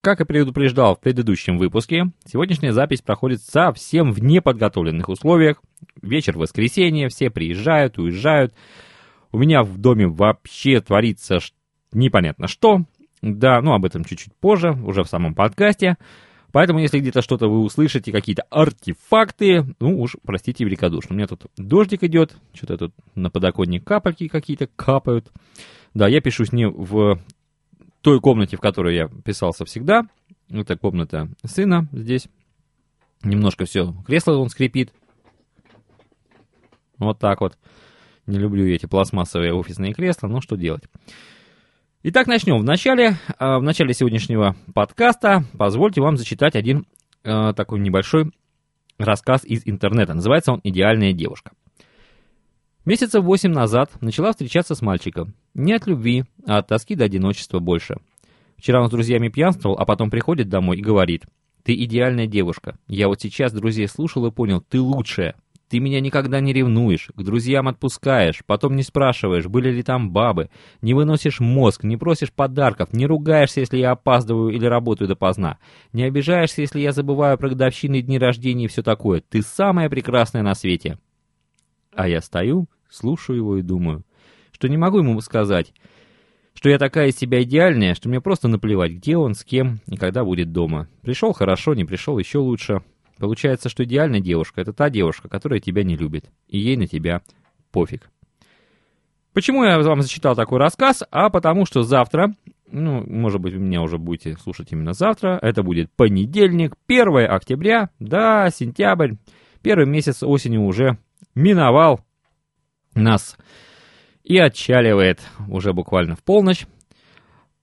Как и предупреждал в предыдущем выпуске, сегодняшняя запись проходит совсем в неподготовленных условиях. Вечер воскресенье, все приезжают, уезжают. У меня в доме вообще творится непонятно что. Да, ну об этом чуть-чуть позже, уже в самом подкасте. Поэтому, если где-то что-то вы услышите, какие-то артефакты, ну уж простите великодушно. У меня тут дождик идет, что-то тут на подоконник капельки какие-то капают. Да, я пишусь не в той комнате, в которой я писался всегда. Это комната сына здесь. Немножко все, кресло он скрипит. Вот так вот. Не люблю эти пластмассовые офисные кресла, но что делать. Итак, начнем. В начале, в начале сегодняшнего подкаста позвольте вам зачитать один э, такой небольшой рассказ из интернета. Называется он «Идеальная девушка». Месяца восемь назад начала встречаться с мальчиком. Не от любви, а от тоски до одиночества больше. Вчера он с друзьями пьянствовал, а потом приходит домой и говорит, «Ты идеальная девушка. Я вот сейчас друзей слушал и понял, ты лучшая. Ты меня никогда не ревнуешь, к друзьям отпускаешь, потом не спрашиваешь, были ли там бабы, не выносишь мозг, не просишь подарков, не ругаешься, если я опаздываю или работаю допоздна, не обижаешься, если я забываю про годовщины, дни рождения и все такое. Ты самая прекрасная на свете». А я стою Слушаю его и думаю, что не могу ему сказать, что я такая из себя идеальная, что мне просто наплевать, где он, с кем и когда будет дома. Пришел хорошо, не пришел еще лучше. Получается, что идеальная девушка — это та девушка, которая тебя не любит, и ей на тебя пофиг. Почему я вам зачитал такой рассказ? А потому что завтра, ну, может быть, вы меня уже будете слушать именно завтра, это будет понедельник, 1 октября, да, сентябрь, первый месяц осени уже миновал, нас и отчаливает уже буквально в полночь.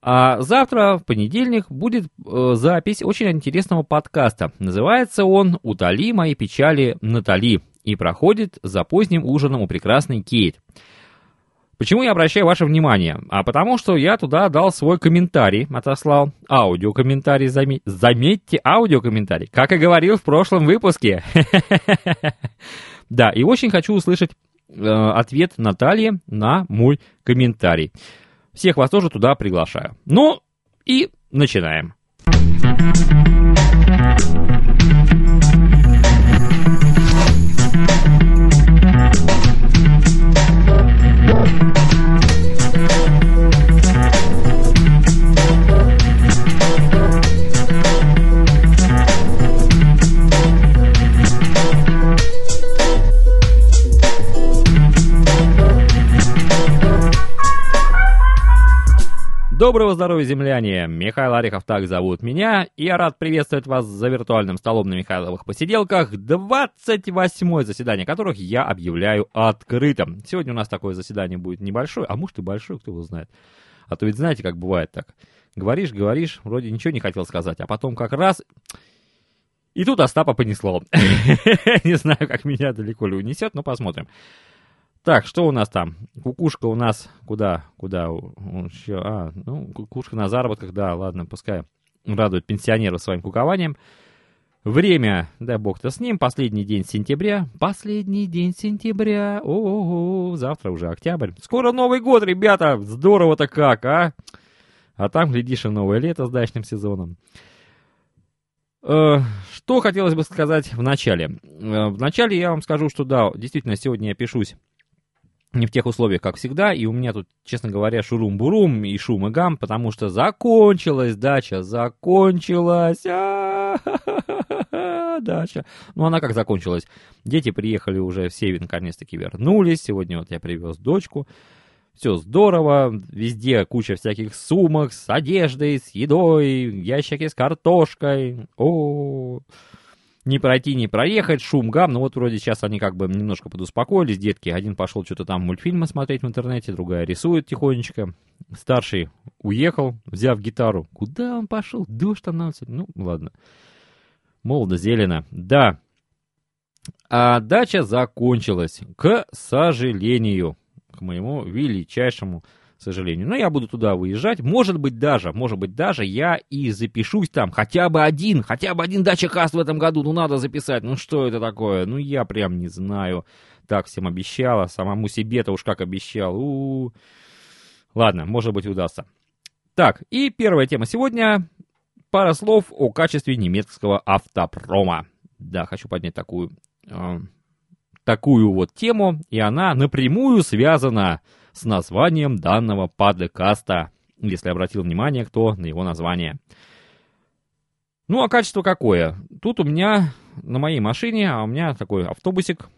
А завтра, в понедельник, будет э, запись очень интересного подкаста. Называется он «Утоли мои печали Натали» и проходит за поздним ужином у прекрасной Кейт. Почему я обращаю ваше внимание? А потому что я туда дал свой комментарий, отослал аудиокомментарий, заметь, заметьте, аудиокомментарий, как и говорил в прошлом выпуске. Да, и очень хочу услышать ответ Натальи на мой комментарий. Всех вас тоже туда приглашаю. Ну и начинаем. Доброго здоровья, земляне! Михаил Орехов так зовут меня, и я рад приветствовать вас за виртуальным столом на Михайловых посиделках, 28-е заседание которых я объявляю открытым. Сегодня у нас такое заседание будет небольшое, а может и большое, кто его знает. А то ведь знаете, как бывает так. Говоришь, говоришь, вроде ничего не хотел сказать, а потом как раз... И тут Остапа понесло. Не знаю, как меня далеко ли унесет, но посмотрим. Так, что у нас там? Кукушка у нас куда? Куда? Еще, а, ну, кукушка на заработках, да, ладно, пускай радует пенсионеров своим кукованием. Время, дай бог-то с ним, последний день сентября. Последний день сентября. О, -о, -о завтра уже октябрь. Скоро Новый год, ребята! Здорово-то как, а? А там, глядишь, и новое лето с дачным сезоном. Э, что хотелось бы сказать в начале? Э, в начале я вам скажу, что да, действительно, сегодня я пишусь не в тех условиях, как всегда, и у меня тут, честно говоря, шурум-бурум и шум и гам, потому что закончилась дача, закончилась, дача. Ну, она как закончилась? Дети приехали уже, все наконец-таки вернулись, сегодня вот я привез дочку, все здорово, везде куча всяких сумок с одеждой, с едой, ящики с картошкой, о, -о, -о не пройти, не проехать, шум, гам. Ну вот вроде сейчас они как бы немножко подуспокоились, детки. Один пошел что-то там мультфильмы смотреть в интернете, другая рисует тихонечко. Старший уехал, взяв гитару. Куда он пошел? Дождь там на Ну, ладно. Молодо, зелено. Да. А дача закончилась, к сожалению, к моему величайшему сожалению. Но я буду туда выезжать. Может быть даже, может быть даже я и запишусь там. Хотя бы один, хотя бы один дача каст в этом году. Ну надо записать. Ну что это такое? Ну я прям не знаю. Так всем обещала. Самому себе-то уж как обещал. У -у -у. Ладно, может быть удастся. Так, и первая тема сегодня пара слов о качестве немецкого автопрома. Да, хочу поднять такую, э, такую вот тему, и она напрямую связана с названием данного подкаста, если обратил внимание кто на его название. Ну, а качество какое? Тут у меня на моей машине, а у меня такой автобусик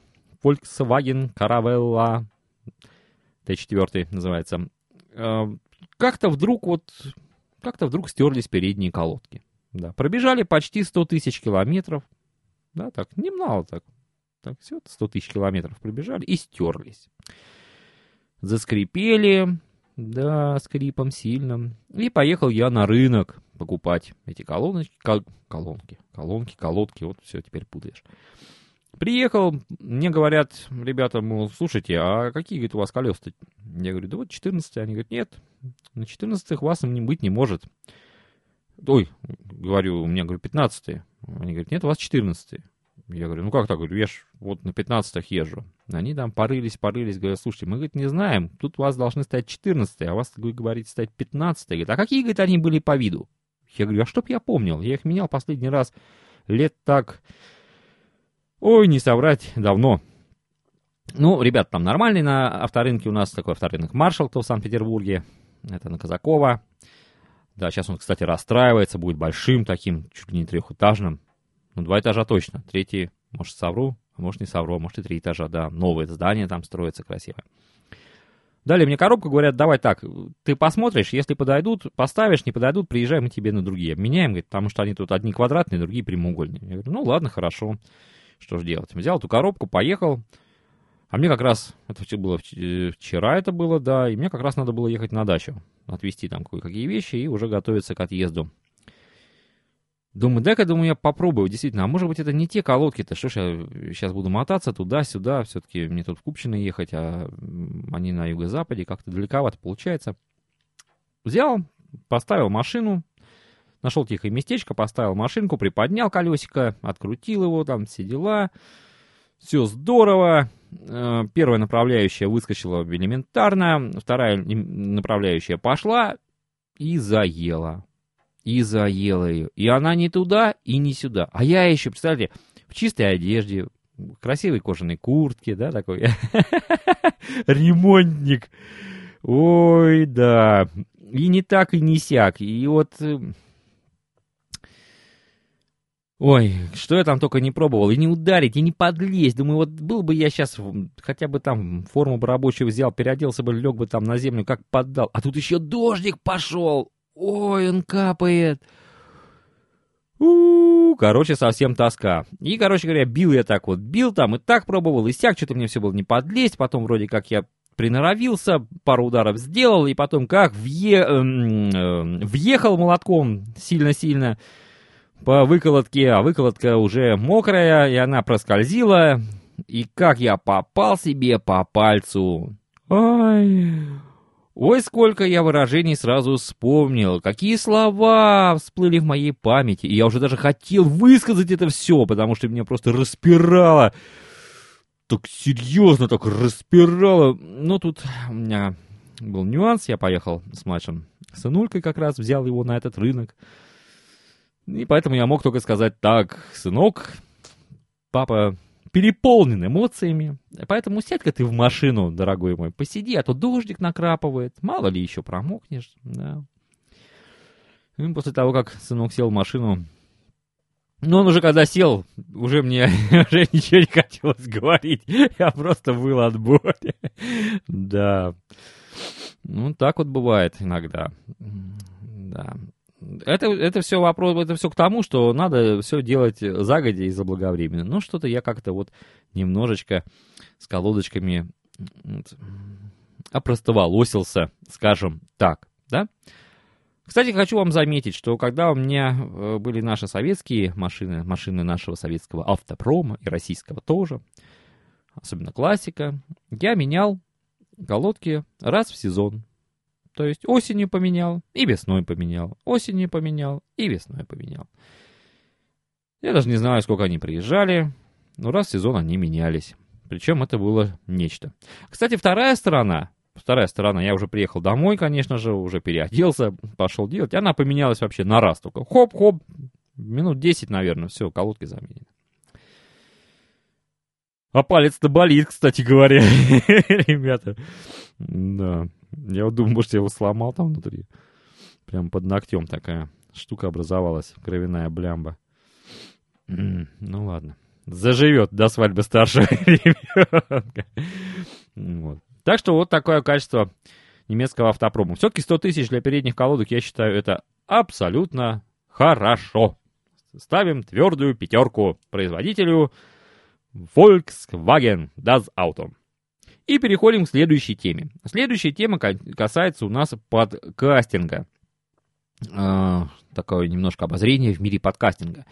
Volkswagen Caravella Т4 называется. Э, как-то вдруг вот, как-то вдруг стерлись передние колодки. Да, пробежали почти 100 тысяч километров. Да, так, немного так. Так, все, 100 тысяч километров пробежали и стерлись. Заскрипели, да, скрипом сильным. И поехал я на рынок покупать эти колоночки, кол колонки, колонки, колодки, вот все теперь путаешь. Приехал, мне говорят, ребята, мол, слушайте, а какие, говорит, у вас колеса? Я говорю, да вот 14 Они говорят, нет, на 14 вас не быть не может. Ой, говорю, у меня, говорю, 15 -е. Они говорят, нет, у вас 14 -е. Я говорю, ну как так? Говорю, я ж вот на 15-х езжу. Они там порылись, порылись, говорят, слушайте, мы, говорит, не знаем, тут у вас должны стать 14 а у вас, вы говорите, стать 15 Говорит, а какие, говорит, они были по виду? Я говорю, а чтоб я помнил, я их менял последний раз лет так... Ой, не соврать, давно. Ну, ребят, там нормальный на авторынке у нас такой авторынок Маршал, в Санкт-Петербурге. Это на Казакова. Да, сейчас он, кстати, расстраивается, будет большим таким, чуть ли не трехэтажным. Ну, два этажа точно. Третий, может, совру, а может, не совру, а может, и три этажа, да. Новое здание там строится красивое. Дали мне коробку, говорят, давай так, ты посмотришь, если подойдут, поставишь, не подойдут, приезжай, мы тебе на другие обменяем, говорит, потому что они тут одни квадратные, другие прямоугольные. Я говорю, ну ладно, хорошо, что же делать. Взял эту коробку, поехал, а мне как раз, это было вчера это было, да, и мне как раз надо было ехать на дачу, отвезти там кое-какие вещи и уже готовиться к отъезду. Думаю, дай-ка, думаю, я попробую, действительно, а может быть это не те колодки-то, что ж я сейчас буду мотаться туда-сюда, все-таки мне тут в Купчино ехать, а они на юго-западе, как-то далековато получается. Взял, поставил машину, нашел тихое местечко, поставил машинку, приподнял колесико, открутил его, там все дела, все здорово. Э, первая направляющая выскочила элементарно, вторая направляющая пошла и заела и заела ее. И она не туда и не сюда. А я еще, представляете, в чистой одежде, в красивой кожаной куртке, да, такой ремонтник. Ой, да. И не так, и не сяк. И вот... Э, ой, что я там только не пробовал. И не ударить, и не подлезть. Думаю, вот был бы я сейчас хотя бы там форму бы рабочую взял, переоделся бы, лег бы там на землю, как поддал. А тут еще дождик пошел. Ой, он капает. У, -у, у короче, совсем тоска. И, короче говоря, бил я так вот, бил там и так пробовал, и сяк, что-то мне все было не подлезть, потом вроде как я приноровился, пару ударов сделал, и потом как въе... э, въехал молотком сильно-сильно по выколотке, а выколотка уже мокрая, и она проскользила, и как я попал себе по пальцу. Ай... Ой, сколько я выражений сразу вспомнил, какие слова всплыли в моей памяти, и я уже даже хотел высказать это все, потому что меня просто распирало. Так серьезно, так распирало. Но тут у меня был нюанс, я поехал с младшим сынулькой как раз, взял его на этот рынок. И поэтому я мог только сказать так, сынок, папа переполнен эмоциями. Поэтому сядь-ка ты в машину, дорогой мой, посиди, а то дождик накрапывает. Мало ли еще промокнешь, да. И после того, как сынок сел в машину, ну, он уже когда сел, уже мне уже ничего не хотелось говорить. Я просто был от боли. Да. Ну, так вот бывает иногда. Да. Это, это все вопрос, это все к тому, что надо все делать загодя и заблаговременно. Ну, что-то я как-то вот немножечко с колодочками вот, опростоволосился, скажем так, да? Кстати, хочу вам заметить, что когда у меня э, были наши советские машины, машины нашего советского автопрома и российского тоже, особенно классика, я менял колодки раз в сезон. То есть осенью поменял и весной поменял, осенью поменял и весной поменял. Я даже не знаю, сколько они приезжали, но раз в сезон они менялись. Причем это было нечто. Кстати, вторая сторона, вторая сторона. Я уже приехал домой, конечно же, уже переоделся, пошел делать. Она поменялась вообще на раз только. Хоп-хоп, минут 10, наверное, все, колодки заменены. А палец-то болит, кстати говоря, ребята. Да. Я вот думаю, может, я его сломал там внутри. Прям под ногтем такая штука образовалась, кровяная блямба. Ну ладно. Заживет до свадьбы старшего ребенка. Вот. Так что вот такое качество немецкого автопрома. Все-таки 100 тысяч для передних колодок, я считаю, это абсолютно хорошо. Ставим твердую пятерку производителю Volkswagen Das Auto. И переходим к следующей теме. Следующая тема касается у нас подкастинга. Э, такое немножко обозрение в мире подкастинга.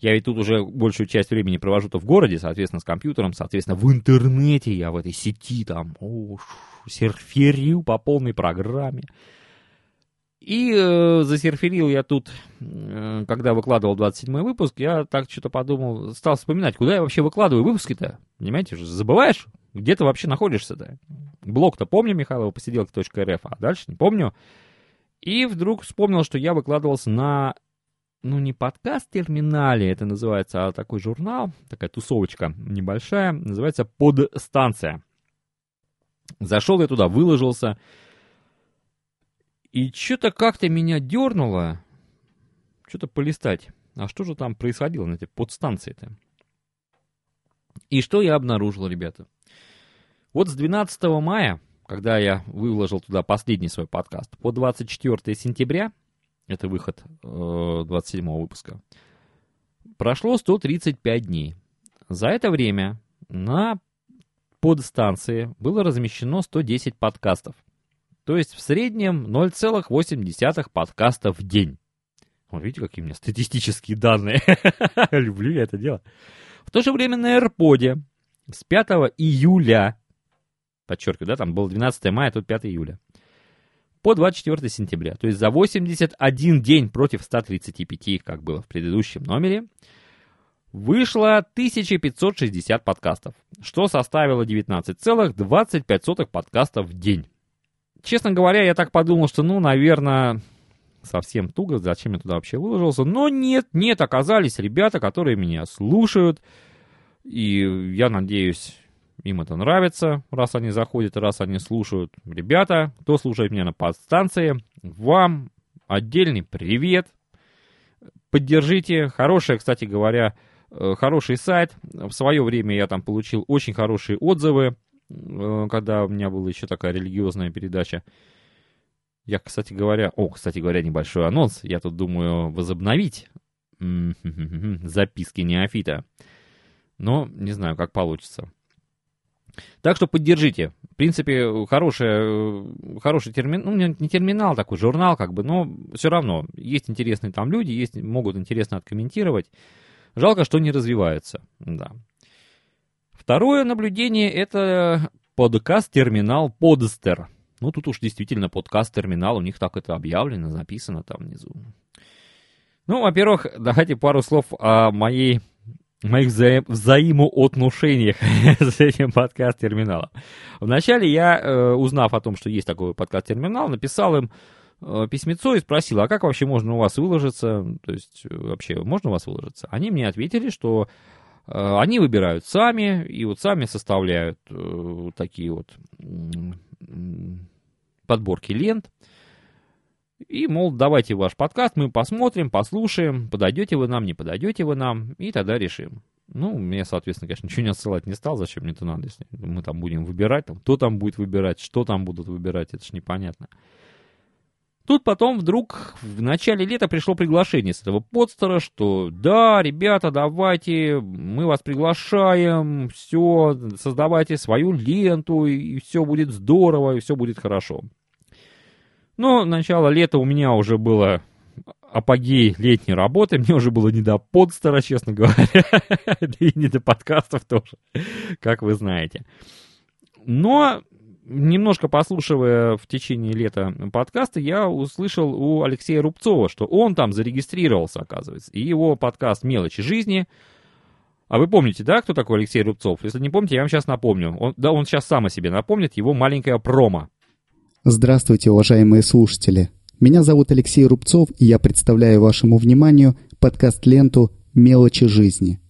Я ведь тут уже большую часть времени провожу-то в городе, соответственно, с компьютером, соответственно, в интернете я в этой сети там о, серферю по полной программе. И э, засерферил я тут, э, когда выкладывал 27 выпуск, я так что-то подумал, стал вспоминать, куда я вообще выкладываю выпуски-то. Понимаете, забываешь, где ты вообще находишься-то. Блог-то помню, Михайлова посиделка.рф, а дальше не помню. И вдруг вспомнил, что я выкладывался на, ну не подкаст-терминале, это называется, а такой журнал, такая тусовочка небольшая, называется «Подстанция». Зашел я туда, выложился, и что-то как-то меня дернуло, что-то полистать. А что же там происходило на этой подстанции-то? И что я обнаружил, ребята? Вот с 12 мая, когда я выложил туда последний свой подкаст, по 24 сентября, это выход э, 27 выпуска, прошло 135 дней. За это время на подстанции было размещено 110 подкастов. То есть в среднем 0,8 подкаста в день. Вот видите, какие у меня статистические данные. Люблю я это дело. В то же время на AirPod с 5 июля, подчеркиваю, да, там было 12 мая, тут 5 июля, по 24 сентября, то есть за 81 день против 135, как было в предыдущем номере, вышло 1560 подкастов, что составило 19,25 подкастов в день честно говоря, я так подумал, что, ну, наверное, совсем туго, зачем я туда вообще выложился. Но нет, нет, оказались ребята, которые меня слушают. И я надеюсь, им это нравится, раз они заходят, раз они слушают. Ребята, кто слушает меня на подстанции, вам отдельный привет. Поддержите. Хорошая, кстати говоря, э, хороший сайт. В свое время я там получил очень хорошие отзывы. Э, когда у меня была еще такая религиозная передача. Я, кстати говоря, о, кстати говоря, небольшой анонс. Я тут думаю возобновить записки неофита. Но не знаю, как получится. Так что поддержите. В принципе, хороший, хороший терминал, ну, не терминал такой, журнал, как бы, но все равно есть интересные там люди, есть, могут интересно откомментировать. Жалко, что не развивается, да. Второе наблюдение — это подкаст-терминал Podster. Ну, тут уж действительно подкаст-терминал, у них так это объявлено, записано там внизу. Ну, во-первых, давайте пару слов о моей, моих вза взаимоотношениях с этим подкаст-терминалом. Вначале я, э, узнав о том, что есть такой подкаст-терминал, написал им э, письмецо и спросил, а как вообще можно у вас выложиться, то есть э, вообще можно у вас выложиться? Они мне ответили, что они выбирают сами, и вот сами составляют э, такие вот подборки лент. И, мол, давайте ваш подкаст, мы посмотрим, послушаем, подойдете вы нам, не подойдете вы нам, и тогда решим. Ну, мне, соответственно, конечно, ничего не отсылать не стал, зачем мне это надо, если мы там будем выбирать, там, кто там будет выбирать, что там будут выбирать, это ж непонятно. Тут потом вдруг в начале лета пришло приглашение с этого подстера, что да, ребята, давайте, мы вас приглашаем, все, создавайте свою ленту, и все будет здорово, и все будет хорошо. Но начало лета у меня уже было апогей летней работы, мне уже было не до подстера, честно говоря, и не до подкастов тоже, как вы знаете. Но немножко послушивая в течение лета подкасты, я услышал у Алексея Рубцова, что он там зарегистрировался, оказывается. И его подкаст «Мелочи жизни» А вы помните, да, кто такой Алексей Рубцов? Если не помните, я вам сейчас напомню. Он, да, он сейчас сам о себе напомнит, его маленькая промо. Здравствуйте, уважаемые слушатели. Меня зовут Алексей Рубцов, и я представляю вашему вниманию подкаст-ленту «Мелочи жизни».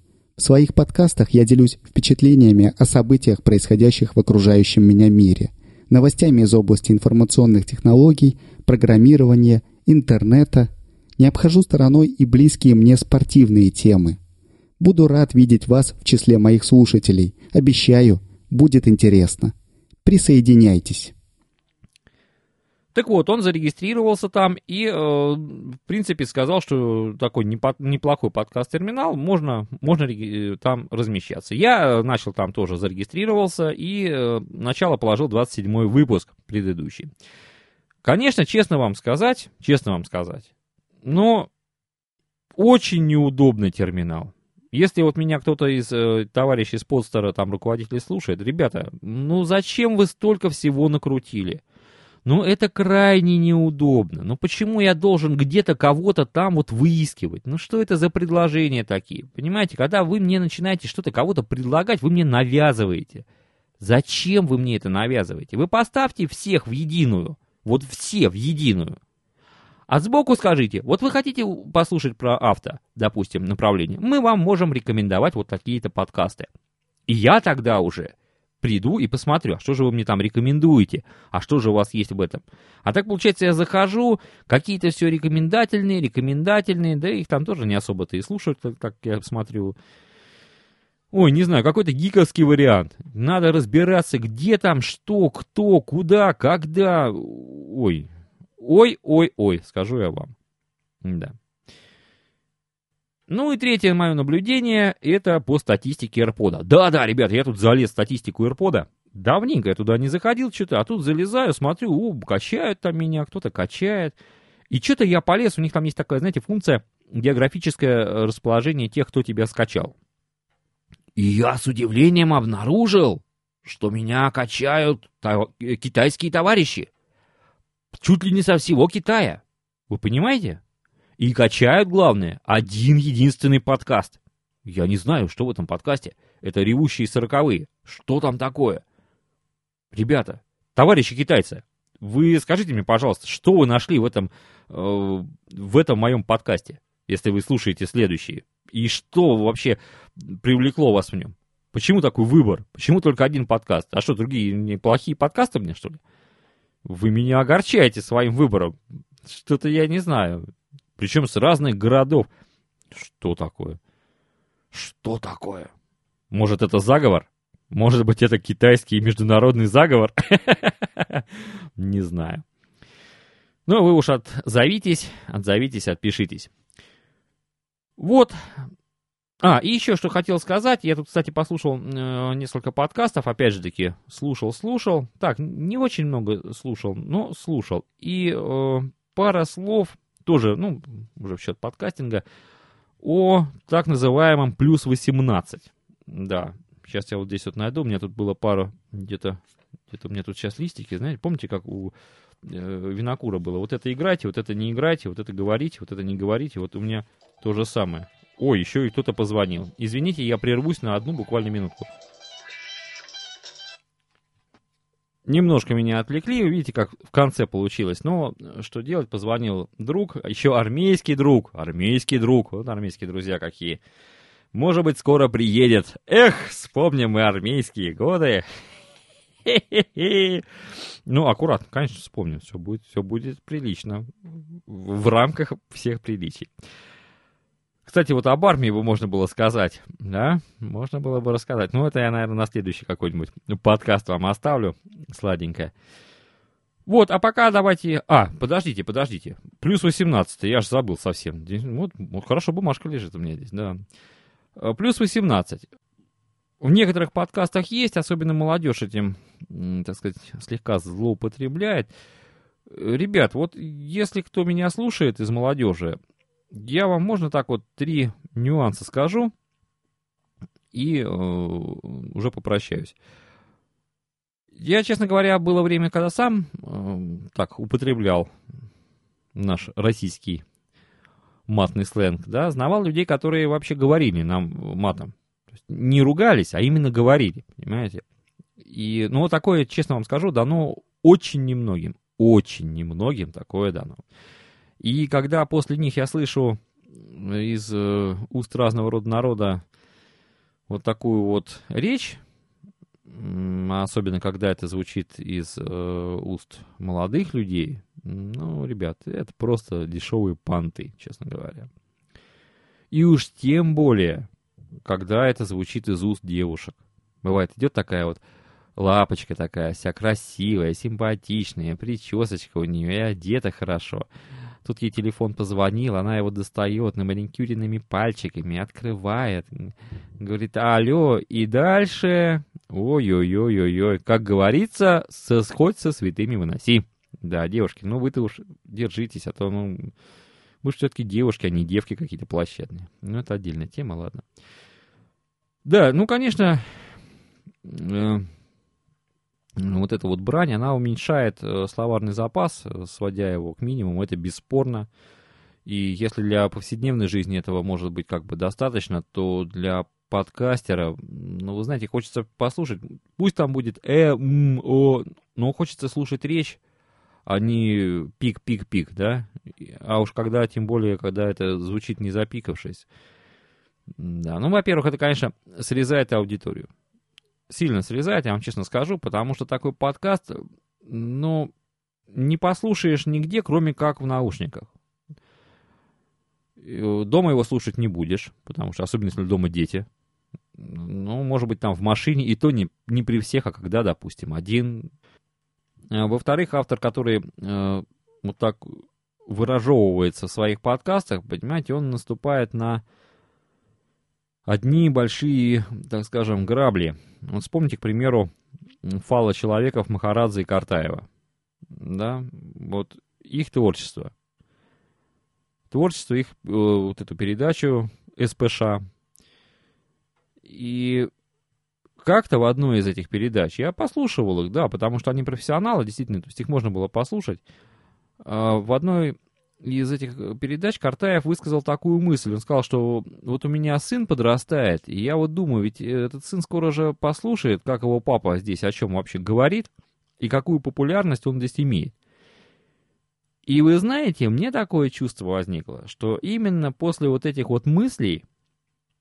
В своих подкастах я делюсь впечатлениями о событиях, происходящих в окружающем меня мире, новостями из области информационных технологий, программирования, интернета. Не обхожу стороной и близкие мне спортивные темы. Буду рад видеть вас в числе моих слушателей. Обещаю, будет интересно. Присоединяйтесь. Так вот, он зарегистрировался там и, э, в принципе, сказал, что такой неплохой подкаст-терминал, можно, можно э, там размещаться. Я начал там тоже зарегистрировался и э, начало положил 27 выпуск предыдущий. Конечно, честно вам сказать, честно вам сказать, но очень неудобный терминал. Если вот меня кто-то из э, товарищей с подстера, там, руководителей слушает, ребята, ну зачем вы столько всего накрутили? Ну, это крайне неудобно. Ну, почему я должен где-то кого-то там вот выискивать? Ну, что это за предложения такие? Понимаете, когда вы мне начинаете что-то кого-то предлагать, вы мне навязываете. Зачем вы мне это навязываете? Вы поставьте всех в единую. Вот все в единую. А сбоку скажите, вот вы хотите послушать про авто, допустим, направление, мы вам можем рекомендовать вот такие-то подкасты. И я тогда уже приду и посмотрю, а что же вы мне там рекомендуете, а что же у вас есть в этом. А так, получается, я захожу, какие-то все рекомендательные, рекомендательные, да их там тоже не особо-то и слушают, как я смотрю. Ой, не знаю, какой-то гиковский вариант. Надо разбираться, где там, что, кто, куда, когда. Ой, ой, ой, ой, скажу я вам. Да. Ну и третье мое наблюдение, это по статистике AirPod. Да-да, ребят, я тут залез в статистику AirPod. Давненько я туда не заходил что-то, а тут залезаю, смотрю, о, качают там меня, кто-то качает. И что-то я полез, у них там есть такая, знаете, функция географическое э, расположение тех, кто тебя скачал. И я с удивлением обнаружил, что меня качают э, китайские товарищи. Чуть ли не со всего Китая. Вы понимаете? И качают, главное, один единственный подкаст. Я не знаю, что в этом подкасте. Это ревущие сороковые. Что там такое? Ребята, товарищи китайцы, вы скажите мне, пожалуйста, что вы нашли в этом, э, в этом моем подкасте, если вы слушаете следующие? И что вообще привлекло вас в нем? Почему такой выбор? Почему только один подкаст? А что, другие неплохие подкасты мне, что ли? Вы меня огорчаете своим выбором. Что-то я не знаю. Причем с разных городов. Что такое? Что такое? Может, это заговор? Может быть, это китайский международный заговор? Не знаю. Ну, вы уж отзовитесь, отзовитесь, отпишитесь. Вот. А, и еще что хотел сказать. Я тут, кстати, послушал э, несколько подкастов. Опять же таки, слушал, слушал. Так, не очень много слушал, но слушал. И э, пара слов тоже, ну, уже в счет подкастинга, о так называемом плюс 18. Да, сейчас я вот здесь вот найду, у меня тут было пару, где-то, где-то у меня тут сейчас листики, знаете, помните, как у э, Винокура было, вот это играйте, вот это не играйте, вот это говорите, вот это не говорите, вот у меня то же самое. Ой, еще и кто-то позвонил. Извините, я прервусь на одну буквально минутку. Немножко меня отвлекли, видите, как в конце получилось. Но что делать, позвонил друг, еще армейский друг, армейский друг, вот армейские друзья какие. Может быть, скоро приедет. Эх, вспомним мы армейские годы. Ну, аккуратно, конечно, вспомним. Все будет, все будет прилично. В рамках всех приличий. Кстати, вот об армии бы можно было сказать, да? Можно было бы рассказать. Ну, это я, наверное, на следующий какой-нибудь подкаст вам оставлю, сладенькое. Вот, а пока давайте... А, подождите, подождите. Плюс 18, я же забыл совсем. Вот, вот хорошо, бумажка лежит у меня здесь, да. А, плюс 18. В некоторых подкастах есть, особенно молодежь этим, так сказать, слегка злоупотребляет. Ребят, вот если кто меня слушает из молодежи, я вам можно так вот три нюанса скажу и э, уже попрощаюсь. Я, честно говоря, было время, когда сам э, так употреблял наш российский матный сленг, да, знавал людей, которые вообще говорили нам матом. Не ругались, а именно говорили, понимаете? И, ну, такое, честно вам скажу, дано очень немногим. Очень немногим такое дано. И когда после них я слышу из э, уст разного рода народа вот такую вот речь, особенно когда это звучит из э, уст молодых людей, ну, ребят, это просто дешевые панты, честно говоря. И уж тем более, когда это звучит из уст девушек. Бывает, идет такая вот лапочка такая, вся красивая, симпатичная, причесочка у нее, и одета хорошо. Тут ей телефон позвонил, она его достает на маникюренными пальчиками, открывает, говорит «Алло», и дальше, ой-ой-ой-ой-ой, как говорится, сходь со святыми выноси. Да, девушки, ну вы-то уж держитесь, а то, ну, вы же все-таки девушки, а не девки какие-то площадные. Ну, это отдельная тема, ладно. Да, ну, конечно, э, вот эта вот брань, она уменьшает э, словарный запас, э, сводя его к минимуму, это бесспорно. И если для повседневной жизни этого может быть как бы достаточно, то для подкастера, ну, вы знаете, хочется послушать, пусть там будет э, м, о, но хочется слушать речь, а не пик-пик-пик, да? А уж когда, тем более, когда это звучит не запикавшись. Да, ну, во-первых, это, конечно, срезает аудиторию сильно срезать, я вам честно скажу, потому что такой подкаст, ну, не послушаешь нигде, кроме как в наушниках. Дома его слушать не будешь, потому что, особенно если дома дети. Ну, может быть, там в машине, и то не, не при всех, а когда, допустим, один. А, во-вторых, автор, который э, вот так выражевывается в своих подкастах, понимаете, он наступает на одни большие, так скажем, грабли. Вот вспомните, к примеру, фала человеков Махарадзе и Картаева. Да, вот их творчество. Творчество, их э, вот эту передачу СПШ. И как-то в одной из этих передач я послушивал их, да, потому что они профессионалы, действительно, то есть их можно было послушать. А в одной из этих э, передач Картаев высказал такую мысль. Он сказал, что вот у меня сын подрастает, и я вот думаю, ведь этот сын скоро же послушает, как его папа здесь о чем вообще говорит, и какую популярность он здесь имеет. И вы знаете, мне такое чувство возникло, что именно после вот этих вот мыслей,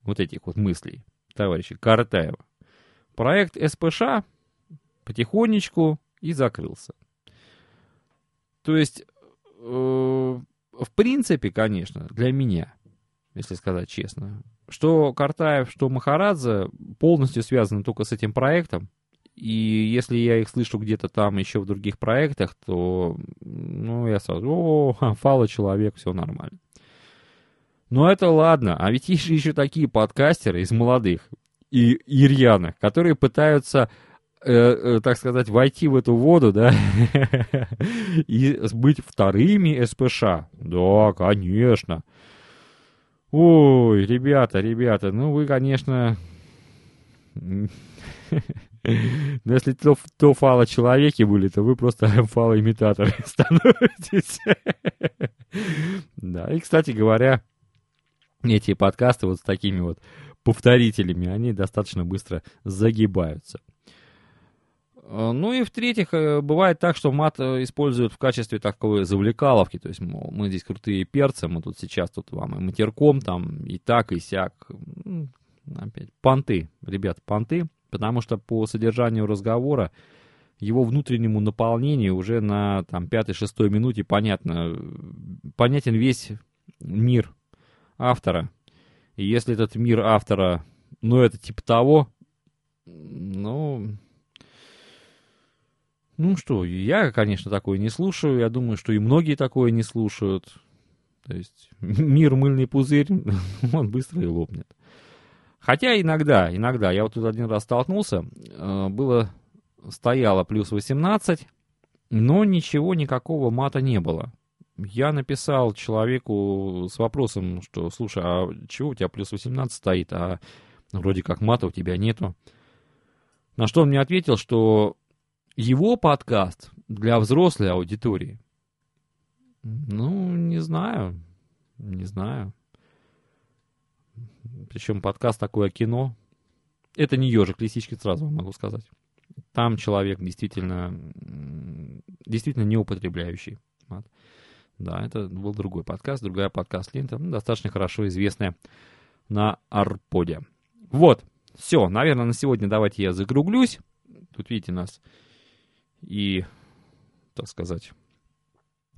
вот этих вот мыслей, товарища Картаева, проект СПШ потихонечку и закрылся. То есть э, в принципе, конечно, для меня, если сказать честно, что Картаев, что Махарадзе полностью связаны только с этим проектом. И если я их слышу где-то там еще в других проектах, то, ну, я сразу, о, фала человек, все нормально. Но это ладно, а ведь есть же еще такие подкастеры из молодых и, и рьяных, которые пытаются Э, э, так сказать, войти в эту воду, да, и быть вторыми СПШ. Да, конечно. Ой, ребята, ребята, ну вы, конечно... Но если то, то фало-человеки были, то вы просто фало-имитаторы становитесь. да, и, кстати говоря, эти подкасты вот с такими вот повторителями, они достаточно быстро загибаются. Э, ну и в-третьих, э, бывает так, что мат э, используют в качестве такой завлекаловки, то есть, мол, мы здесь крутые перцы, мы тут сейчас тут вам и матерком там, и так, и сяк. Опять, понты, ребят, понты, потому что по содержанию разговора, его внутреннему наполнению уже на там пятой-шестой минуте понятно, понятен весь мир автора. И если этот мир автора, ну это типа того, ну ну что, я, конечно, такое не слушаю. Я думаю, что и многие такое не слушают. То есть мир мыльный пузырь, он быстро и лопнет. Хотя иногда, иногда, я вот тут один раз столкнулся, э, было, стояло плюс 18, но ничего, никакого мата не было. Я написал человеку с вопросом, что, слушай, а чего у тебя плюс 18 стоит, а вроде как мата у тебя нету. На что он мне ответил, что его подкаст для взрослой аудитории? Ну, не знаю. Не знаю. Причем подкаст такое кино. это не ежик лисички, сразу вам могу сказать. Там человек действительно, действительно не употребляющий. Да, это был другой подкаст, другая подкаст-лента, ну, достаточно хорошо известная на Арподе. Вот, все, наверное, на сегодня давайте я закруглюсь. Тут, видите, нас и, так сказать,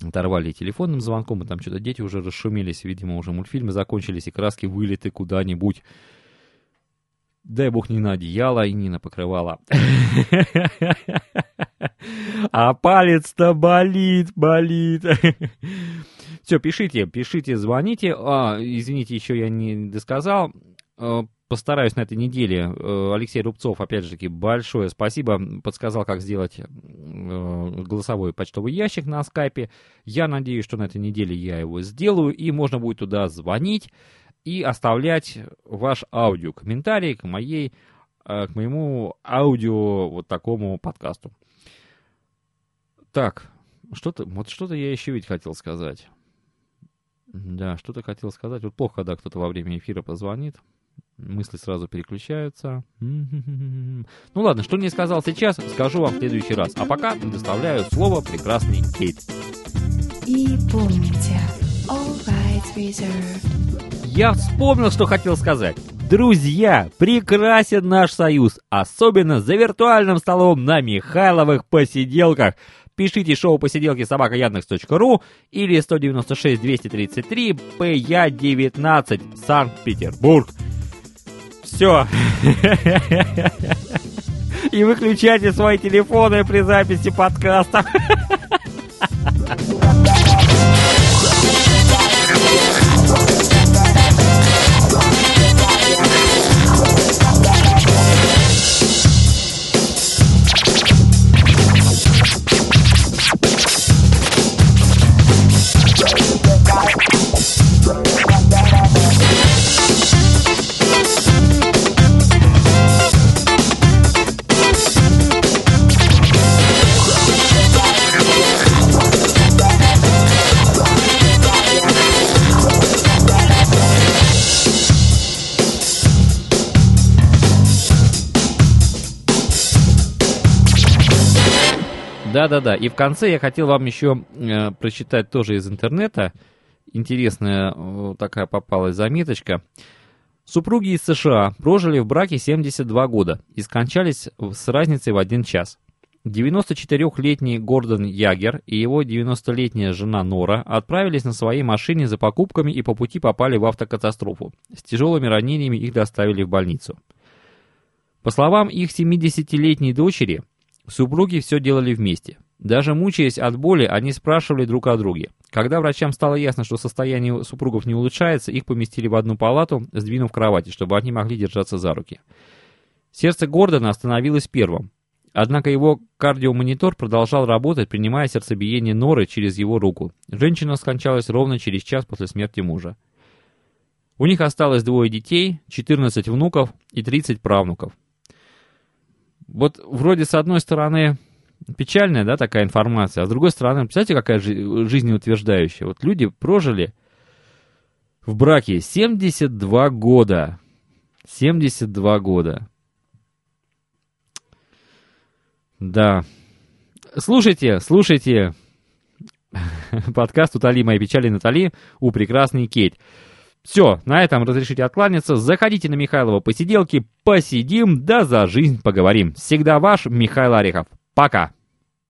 оторвали телефонным звонком, и там что-то дети уже расшумелись, видимо, уже мультфильмы закончились, и краски вылеты куда-нибудь. Дай бог не на одеяло и не на покрывало. А палец-то болит, болит. Все, пишите, пишите, звоните. А, извините, еще я не досказал. Постараюсь на этой неделе. Э, Алексей Рубцов, опять же таки, большое спасибо. Подсказал, как сделать э, голосовой почтовый ящик на скайпе. Я надеюсь, что на этой неделе я его сделаю, и можно будет туда звонить и оставлять ваш аудио, комментарий к моей э, к моему аудио вот такому подкасту. Так, что-то, вот что-то я еще ведь хотел сказать. Да, что-то хотел сказать. Вот плохо, когда кто-то во время эфира позвонит мысли сразу переключаются. Ну ладно, что не сказал сейчас, скажу вам в следующий раз. А пока предоставляю слово прекрасный Кейт. И помните, all rights reserved. Я вспомнил, что хотел сказать. Друзья, прекрасен наш союз, особенно за виртуальным столом на Михайловых посиделках. Пишите шоу посиделки собака яндекс.ру или 196 233 ПЯ 19 Санкт-Петербург. Все. И выключайте свои телефоны при записи подкаста. Да-да-да. И в конце я хотел вам еще э, прочитать тоже из интернета. Интересная э, такая попалась заметочка. Супруги из США прожили в браке 72 года и скончались с разницей в один час. 94-летний Гордон Ягер и его 90-летняя жена Нора отправились на своей машине за покупками и по пути попали в автокатастрофу. С тяжелыми ранениями их доставили в больницу. По словам их 70-летней дочери, Супруги все делали вместе. Даже мучаясь от боли, они спрашивали друг о друге. Когда врачам стало ясно, что состояние супругов не улучшается, их поместили в одну палату, сдвинув кровати, чтобы они могли держаться за руки. Сердце Гордона остановилось первым. Однако его кардиомонитор продолжал работать, принимая сердцебиение Норы через его руку. Женщина скончалась ровно через час после смерти мужа. У них осталось двое детей, 14 внуков и 30 правнуков. Вот вроде с одной стороны печальная, да, такая информация, а с другой стороны, представляете, какая жи- жизнеутверждающая. Вот люди прожили в браке 72 года. 72 года. Да. Слушайте, слушайте подкаст «Утоли мои печали, Натали» у прекрасной Кейт. Все, на этом разрешите откланяться. Заходите на Михайлова посиделки, посидим, да за жизнь поговорим. Всегда ваш Михаил Орехов. Пока.